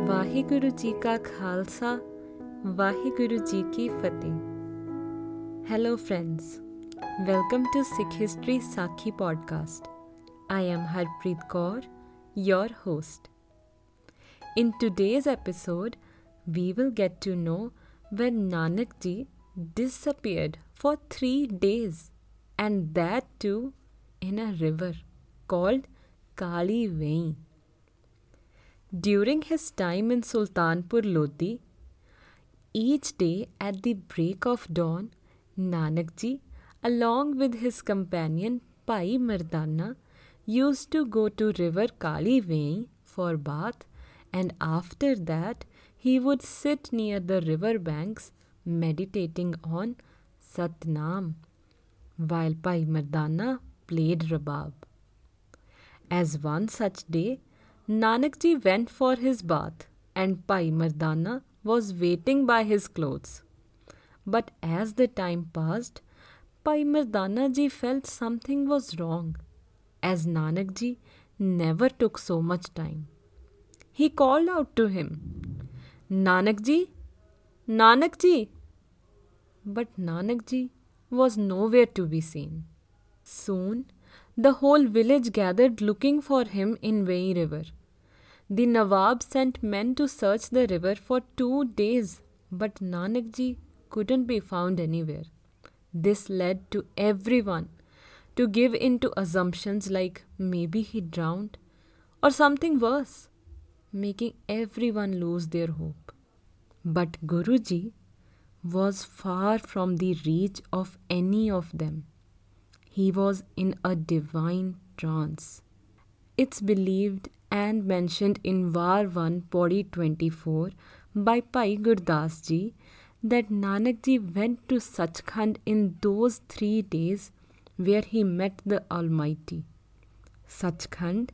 ਵਾਹਿਗੁਰੂ ਜੀ ਕਾ ਖਾਲਸਾ ਵਾਹਿਗੁਰੂ ਜੀ ਕੀ ਫਤਿਹ Hello friends welcome to Sikh History Sakhi podcast I am Harpreet Kaur your host In today's episode we will get to know when Nanak ji disappeared for 3 days and that too in a river called Kali Vein during his time in Sultanpur Lodi, each day at the break of dawn, Nanakji, along with his companion Bhai Mardana, used to go to river Kali for bath and after that he would sit near the river banks meditating on Satnam while Bhai Mardana played rabab. As one such day, Nanak ji went for his bath and Bhai Mardana was waiting by his clothes. But as the time passed, Bhai Mardana ji felt something was wrong, as Nanak ji never took so much time. He called out to him, Nanak ji, Nanak ji. But Nanak ji was nowhere to be seen. Soon the whole village gathered looking for him in Vein River. The Nawab sent men to search the river for two days, but Nanak ji couldn't be found anywhere. This led to everyone to give in to assumptions like maybe he drowned or something worse, making everyone lose their hope. But Guruji was far from the reach of any of them. He was in a divine trance. It's believed and mentioned in Var 1 Pauri 24 by Bhai Gurdas ji that Nanak ji went to Sachkhand in those three days where he met the Almighty. Sachkhand,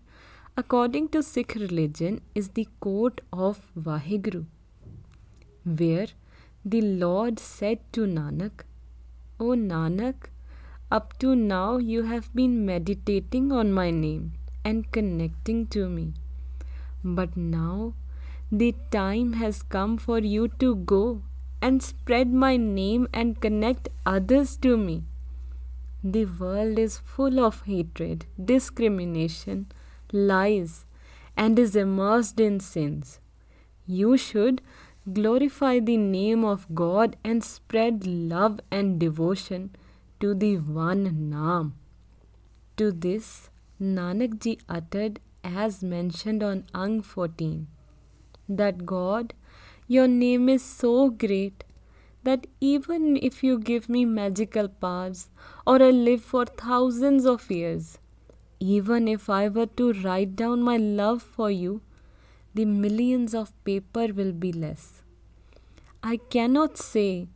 according to Sikh religion, is the court of Vaheguru, where the Lord said to Nanak, O Nanak, up to now you have been meditating on my name and connecting to me. But now the time has come for you to go and spread my name and connect others to me. The world is full of hatred, discrimination, lies, and is immersed in sins. You should glorify the name of God and spread love and devotion to the one Naam. To this, Nanak ji uttered, as mentioned on Ang 14, that God, your name is so great that even if you give me magical powers or I live for thousands of years, even if I were to write down my love for you, the millions of paper will be less. I cannot say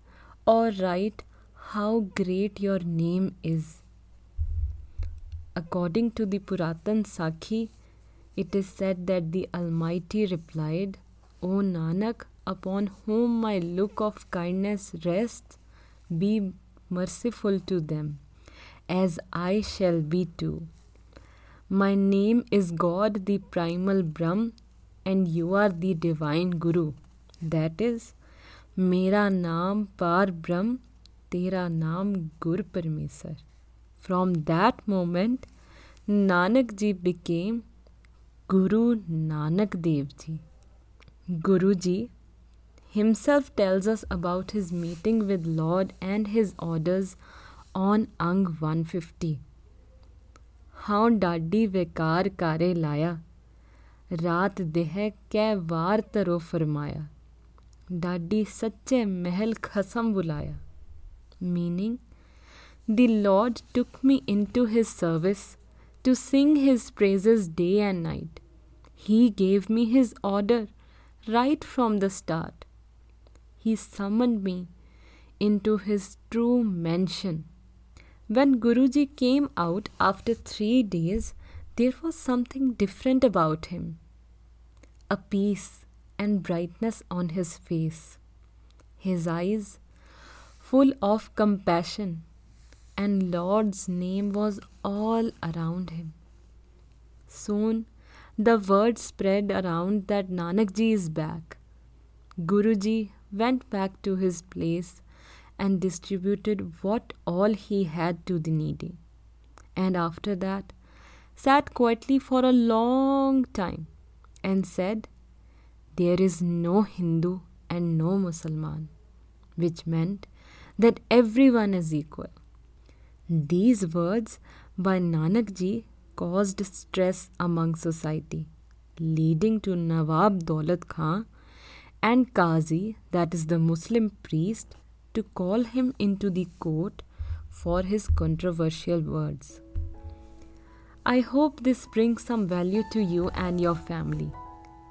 or write how great your name is. According to the Puratan Sakhi, it is said that the Almighty replied, O Nanak, upon whom my look of kindness rests, be merciful to them, as I shall be too. My name is God, the primal Brahm, and you are the divine Guru. That is, Mera naam Par Brahm तेरा नाम गुर परमेश्वर From that moment, Nanak ji became Guru Nanak Dev ji. Guruji himself tells us about his meeting with Lord and his orders on Ang 150. हाँ daddy बेकार कारे लाया रात देह कै वार तरो फरमाया डाडी सच्चे महल खसम बुलाया meaning the Lord took me into His service to sing His praises day and night. He gave me His order right from the start. He summoned me into His true mansion. When Guruji came out after three days, there was something different about him a peace and brightness on his face. His eyes full of compassion, and Lord's name was all around him. Soon the word spread around that Nanakji is back. Guruji went back to his place and distributed what all he had to the needy. And after that, sat quietly for a long time and said, There is no Hindu and no Mussalman, which meant that everyone is equal. These words by Nanak ji caused stress among society, leading to Nawab Daulat Khan and Qazi, that is the Muslim priest, to call him into the court for his controversial words. I hope this brings some value to you and your family.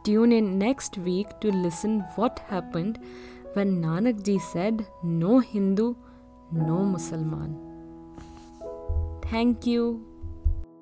Tune in next week to listen what happened when Nanak ji said no Hindu, no Mussalman. Thank you.